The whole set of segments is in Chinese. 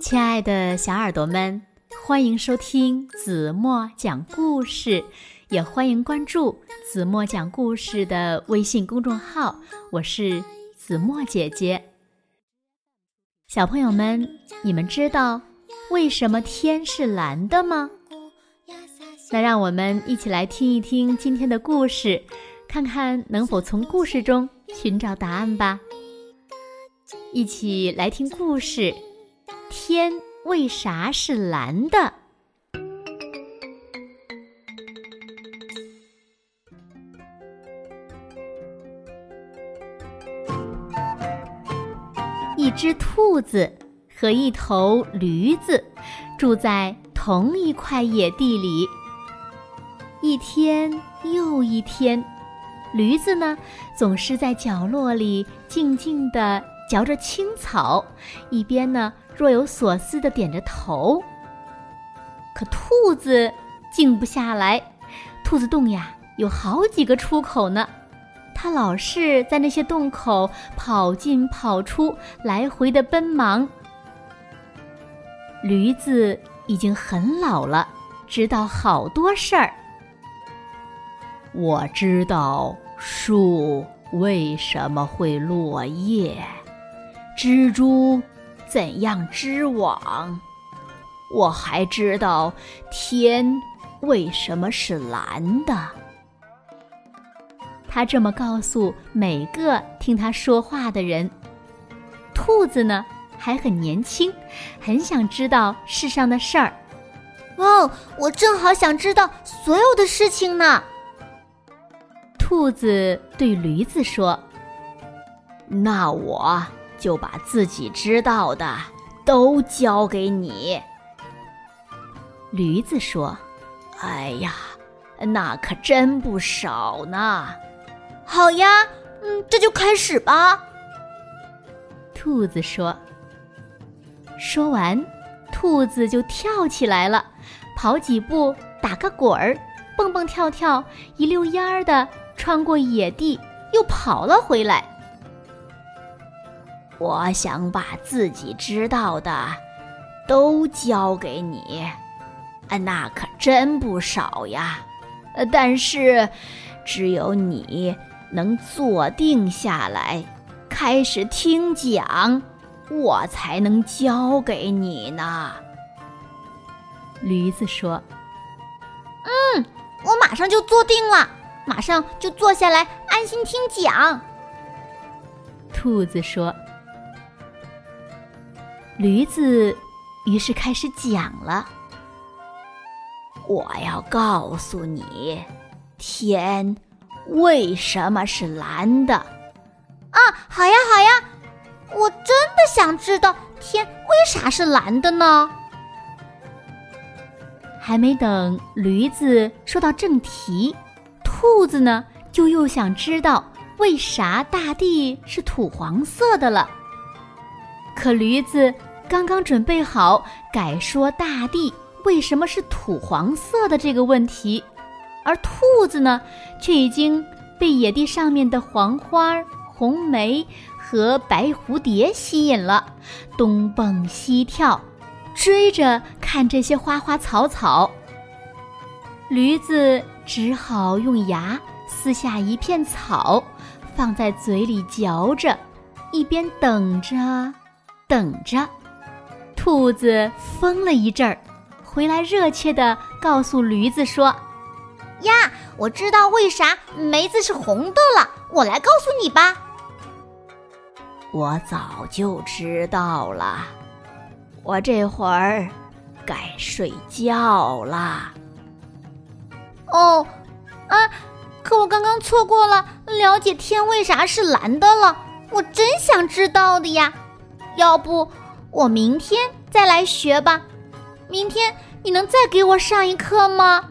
亲爱的小耳朵们，欢迎收听子墨讲故事，也欢迎关注子墨讲故事的微信公众号。我是子墨姐姐。小朋友们，你们知道为什么天是蓝的吗？那让我们一起来听一听今天的故事，看看能否从故事中寻找答案吧。一起来听故事。天为啥是蓝的？一只兔子和一头驴子住在同一块野地里。一天又一天，驴子呢总是在角落里静静地嚼着青草，一边呢。若有所思的点着头，可兔子静不下来。兔子洞呀，有好几个出口呢，它老是在那些洞口跑进跑出，来回的奔忙。驴子已经很老了，知道好多事儿。我知道树为什么会落叶，蜘蛛。怎样织网？我还知道天为什么是蓝的。他这么告诉每个听他说话的人。兔子呢，还很年轻，很想知道世上的事儿。哦，我正好想知道所有的事情呢。兔子对驴子说：“那我。”就把自己知道的都交给你。驴子说：“哎呀，那可真不少呢。”好呀，嗯，这就开始吧。兔子说。说完，兔子就跳起来了，跑几步，打个滚儿，蹦蹦跳跳，一溜烟儿的穿过野地，又跑了回来。我想把自己知道的都交给你，那可真不少呀。但是，只有你能坐定下来，开始听讲，我才能教给你呢。驴子说：“嗯，我马上就坐定了，马上就坐下来安心听讲。”兔子说。驴子于是开始讲了：“我要告诉你，天为什么是蓝的。”啊，好呀，好呀，我真的想知道天为啥是蓝的呢？还没等驴子说到正题，兔子呢就又想知道为啥大地是土黄色的了。可驴子。刚刚准备好改说大地为什么是土黄色的这个问题，而兔子呢，却已经被野地上面的黄花、红梅和白蝴蝶吸引了，东蹦西跳，追着看这些花花草草。驴子只好用牙撕下一片草，放在嘴里嚼着，一边等着，等着。兔子疯了一阵儿，回来热切地告诉驴子说：“呀，我知道为啥梅子是红的了，我来告诉你吧。”我早就知道了，我这会儿该睡觉了。哦，啊，可我刚刚错过了了解天为啥是蓝的了，我真想知道的呀，要不？我明天再来学吧。明天你能再给我上一课吗？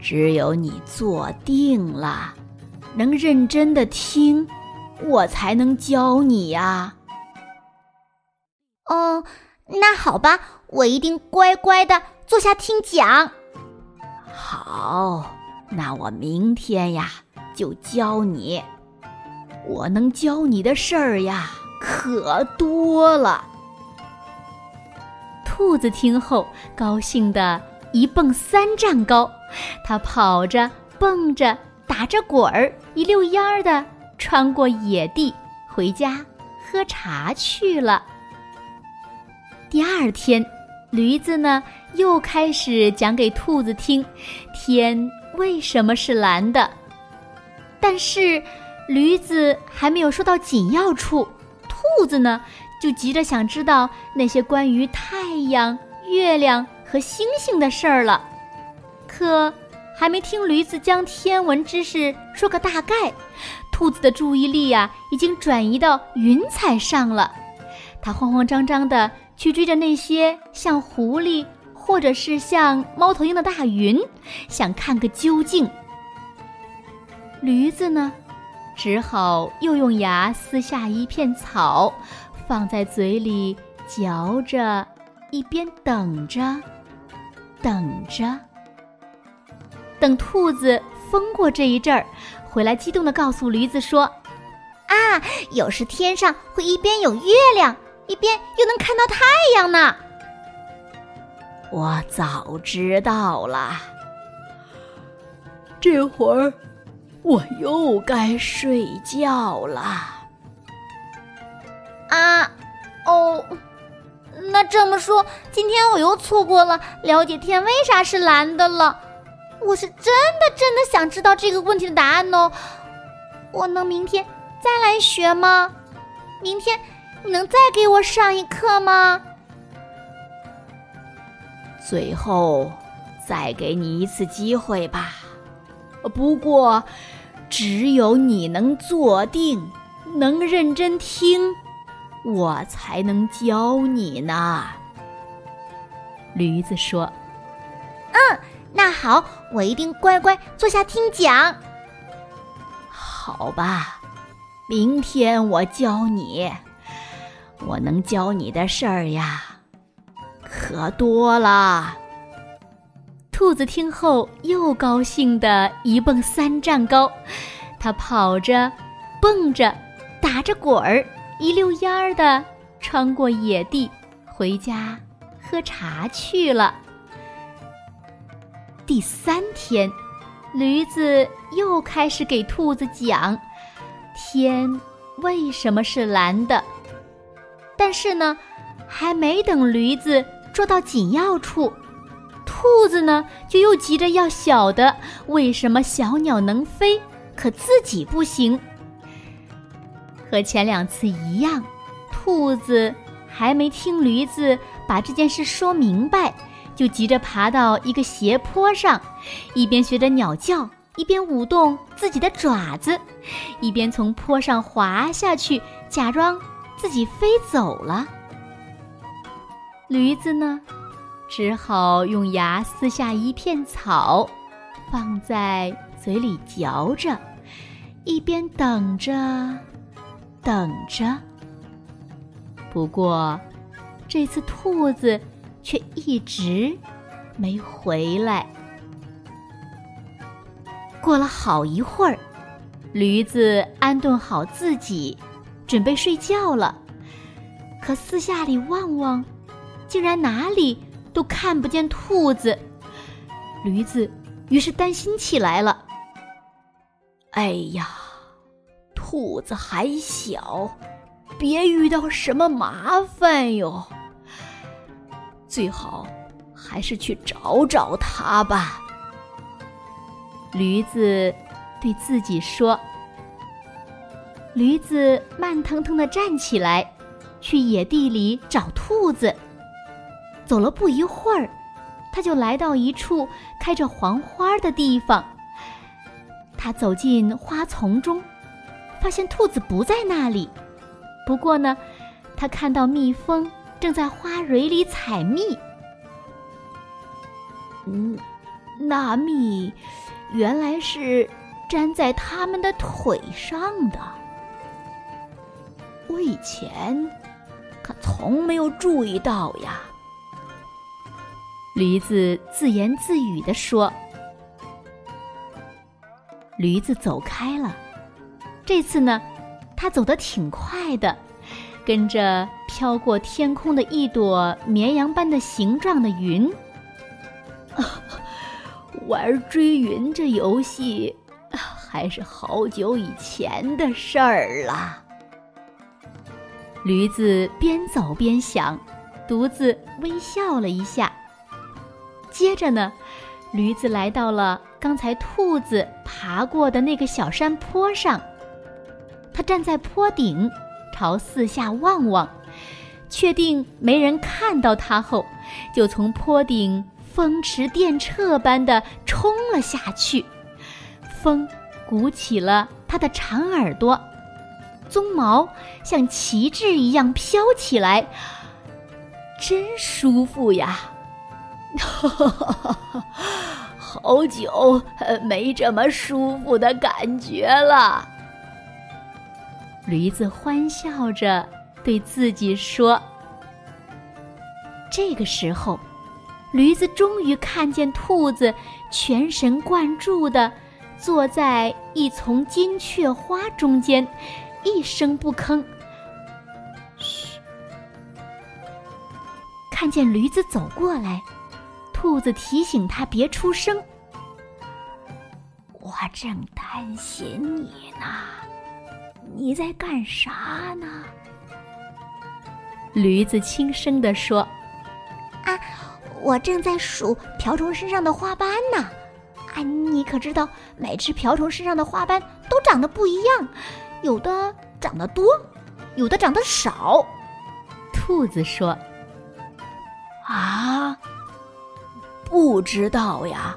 只有你坐定了，能认真的听，我才能教你呀。哦，那好吧，我一定乖乖的坐下听讲。好，那我明天呀就教你。我能教你的事儿呀。可多了，兔子听后，高兴的一蹦三丈高，它跑着、蹦着、打着滚儿，一溜烟儿的穿过野地，回家喝茶去了。第二天，驴子呢又开始讲给兔子听，天为什么是蓝的。但是，驴子还没有说到紧要处，兔子呢就急着想知道那些关于太阳、月亮和星星的事儿了。可还没听驴子将天文知识说个大概，兔子的注意力呀已经转移到云彩上了。它慌慌张张的。去追着那些像狐狸或者是像猫头鹰的大云，想看个究竟。驴子呢，只好又用牙撕下一片草，放在嘴里嚼着，一边等着，等着。等兔子疯过这一阵儿，回来激动地告诉驴子说：“啊，有时天上会一边有月亮。”一边又能看到太阳呢。我早知道了。这会儿我又该睡觉了。啊，哦，那这么说，今天我又错过了了解天为啥是蓝的了。我是真的真的想知道这个问题的答案哦。我能明天再来学吗？明天。你能再给我上一课吗？最后再给你一次机会吧。不过，只有你能坐定，能认真听，我才能教你呢。驴子说：“嗯，那好，我一定乖乖坐下听讲。”好吧，明天我教你。我能教你的事儿呀，可多了。兔子听后又高兴的一蹦三丈高，它跑着、蹦着、打着滚儿，一溜烟儿的穿过野地，回家喝茶去了。第三天，驴子又开始给兔子讲天为什么是蓝的。但是呢，还没等驴子说到紧要处，兔子呢就又急着要晓得为什么小鸟能飞，可自己不行。和前两次一样，兔子还没听驴子把这件事说明白，就急着爬到一个斜坡上，一边学着鸟叫，一边舞动自己的爪子，一边从坡上滑下去，假装。自己飞走了，驴子呢，只好用牙撕下一片草，放在嘴里嚼着，一边等着，等着。不过，这次兔子却一直没回来。过了好一会儿，驴子安顿好自己。准备睡觉了，可四下里望望，竟然哪里都看不见兔子。驴子于是担心起来了。哎呀，兔子还小，别遇到什么麻烦哟。最好还是去找找它吧。驴子对自己说。驴子慢腾腾的站起来，去野地里找兔子。走了不一会儿，他就来到一处开着黄花的地方。他走进花丛中，发现兔子不在那里。不过呢，他看到蜜蜂正在花蕊里采蜜。嗯，那蜜原来是粘在它们的腿上的。我以前可从没有注意到呀。驴子自言自语地说：“驴子走开了。这次呢，它走得挺快的，跟着飘过天空的一朵绵羊般的形状的云。玩追云这游戏，还是好久以前的事儿了。驴子边走边想，独自微笑了一下。接着呢，驴子来到了刚才兔子爬过的那个小山坡上。它站在坡顶，朝四下望望，确定没人看到它后，就从坡顶风驰电掣般的冲了下去。风鼓起了它的长耳朵，鬃毛像旗帜一样飘起来，真舒服呀！哈哈哈哈好久没这么舒服的感觉了。驴子欢笑着对自己说：“这个时候，驴子终于看见兔子全神贯注的坐在一丛金雀花中间，一声不吭。嘘，看见驴子走过来。”兔子提醒他别出声。我正担心你呢，你在干啥呢？驴子轻声地说：“啊，我正在数瓢虫身上的花斑呢。啊，你可知道，每只瓢虫身上的花斑都长得不一样，有的长得多，有的长得少。”兔子说：“不知道呀，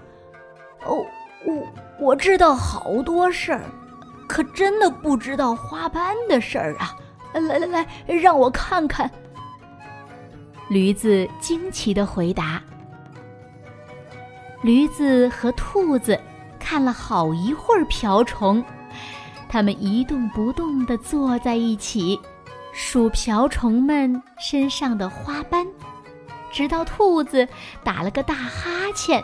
哦，我我知道好多事儿，可真的不知道花斑的事儿啊！来来来，让我看看。驴子惊奇的回答。驴子和兔子看了好一会儿瓢虫，它们一动不动的坐在一起，数瓢虫们身上的花斑。直到兔子打了个大哈欠，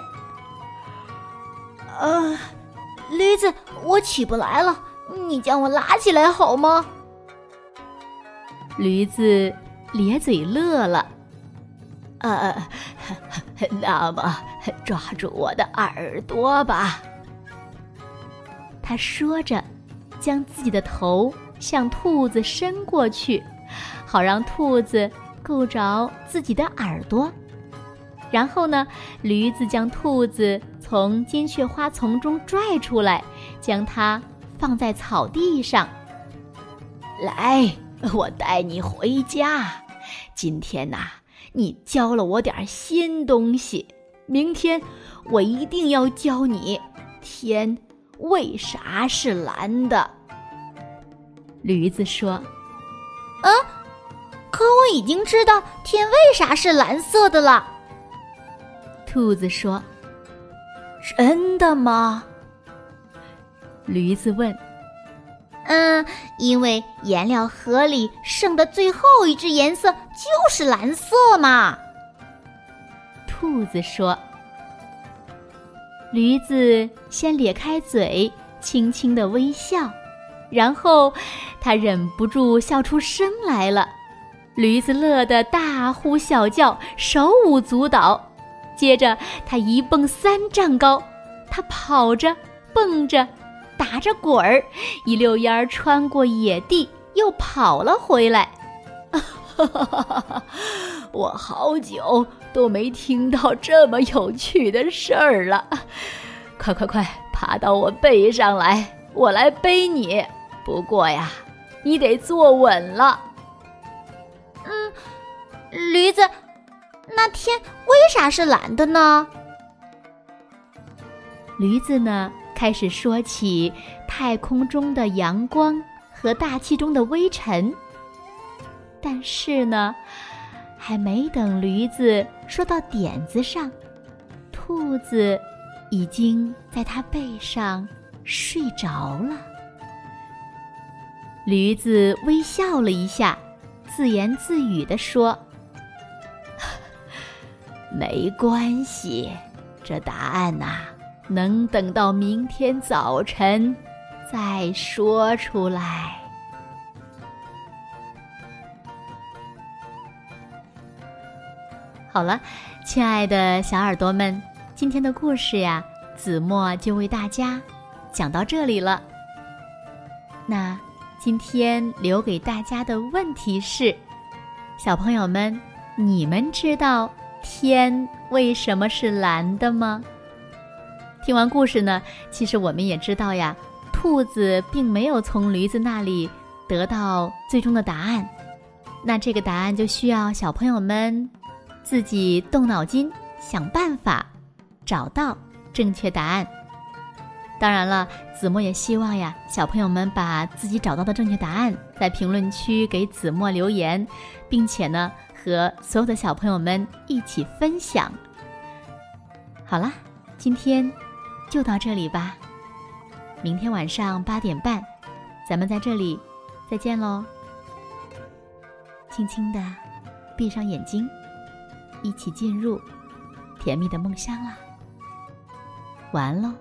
呃，驴子，我起不来了，你将我拉起来好吗？驴子咧嘴乐了，呃，那么抓住我的耳朵吧。他说着，将自己的头向兔子伸过去，好让兔子。够着自己的耳朵，然后呢，驴子将兔子从金雀花丛中拽出来，将它放在草地上。来，我带你回家。今天呐，你教了我点新东西，明天我一定要教你天为啥是蓝的。驴子说：“啊。”可我已经知道天为啥是蓝色的了。兔子说：“真的吗？”驴子问。“嗯，因为颜料盒里剩的最后一只颜色就是蓝色嘛。”兔子说。驴子先咧开嘴，轻轻的微笑，然后他忍不住笑出声来了。驴子乐得大呼小叫，手舞足蹈。接着，他一蹦三丈高，他跑着、蹦着、打着滚儿，一溜烟儿穿过野地，又跑了回来。哈哈哈哈哈！我好久都没听到这么有趣的事儿了。快快快，爬到我背上来，我来背你。不过呀，你得坐稳了。驴子，那天为啥是蓝的呢？驴子呢，开始说起太空中的阳光和大气中的微尘。但是呢，还没等驴子说到点子上，兔子已经在它背上睡着了。驴子微笑了一下。自言自语地说：“没关系这答案呐能等到明天早晨再说出来。好了亲爱的小耳朵们今天的故事呀子墨就为大家讲到这里了。那今天留给大家的问题是小朋友们你们知道天为什么是蓝的吗？听完故事呢，其实我们也知道呀，兔子并没有从驴子那里得到最终的答案。那这个答案就需要小朋友们。自己动脑筋想办法，找到正确答案。当然了，子墨也希望呀，小朋友们把自己找到的正确答案在评论区给子墨留言，并且呢，和所有的小朋友们一起分享。好啦，今天就到这里吧。明天晚上八点半，咱们在这里再见喽。轻轻的闭上眼睛。一起进入甜蜜的梦乡啦！晚安喽。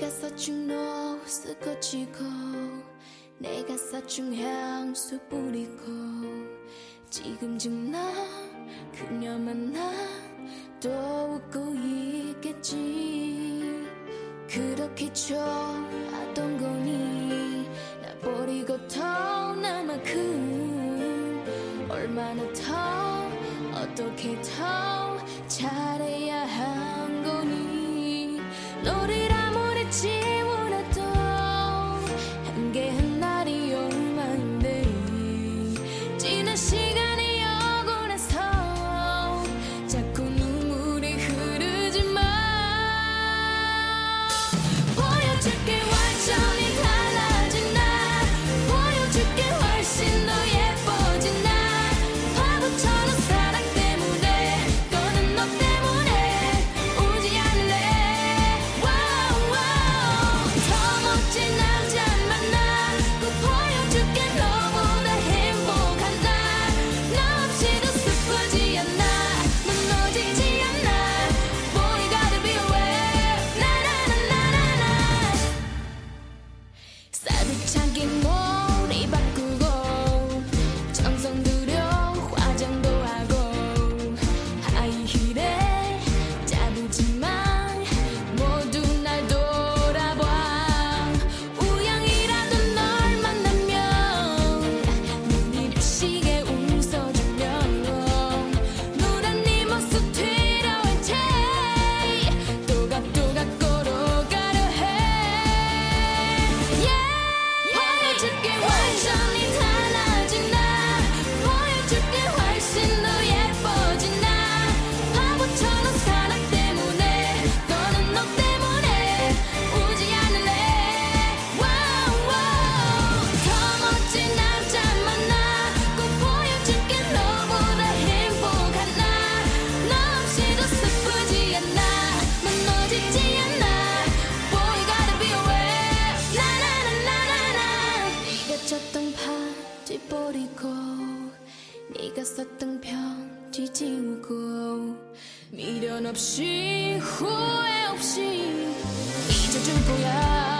내가 서충로 쓰고치고 내가 서충 향수 뿌리고 지금쯤 나 그녀만 나또 웃고 있겠지. 그렇게 좋았던 거니 나 버리고 떠나만큼 얼마나 더 어떻게 더 잘해. Get what 지우고 미련 없이 후회 없이 잊어줄 거야